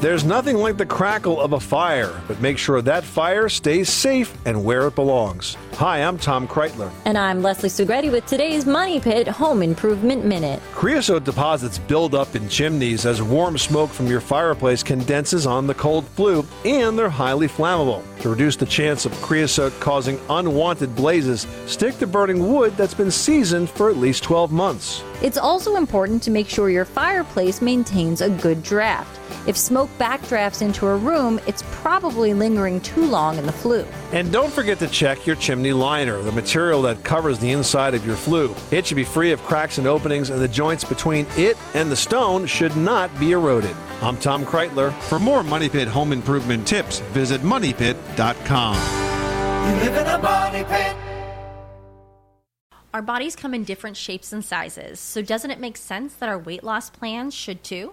There's nothing like the crackle of a fire, but make sure that fire stays safe and where it belongs. Hi, I'm Tom Kraeutler. And I'm Leslie Segrete with today's Money Pit Home Improvement Minute. Creosote deposits build up in chimneys as warm smoke from your fireplace condenses on the cold flue, and they're highly flammable. To reduce the chance of creosote causing unwanted blazes, stick to burning wood that's been seasoned for at least 12 months. It's also important to make sure your fireplace maintains a good draft. If smoke backdrafts into a room, it's probably lingering too long in the flue. And don't forget to check your chimney liner, the material that covers the inside of your flue. It should be free of cracks and openings, and the joints between it and the stone should not be eroded. I'm Tom Kraeutler. For more Money Pit home improvement tips, visit moneypit.com. You live in a money pit. Our bodies come in different shapes and sizes, so doesn't it make sense that our weight loss plans should too?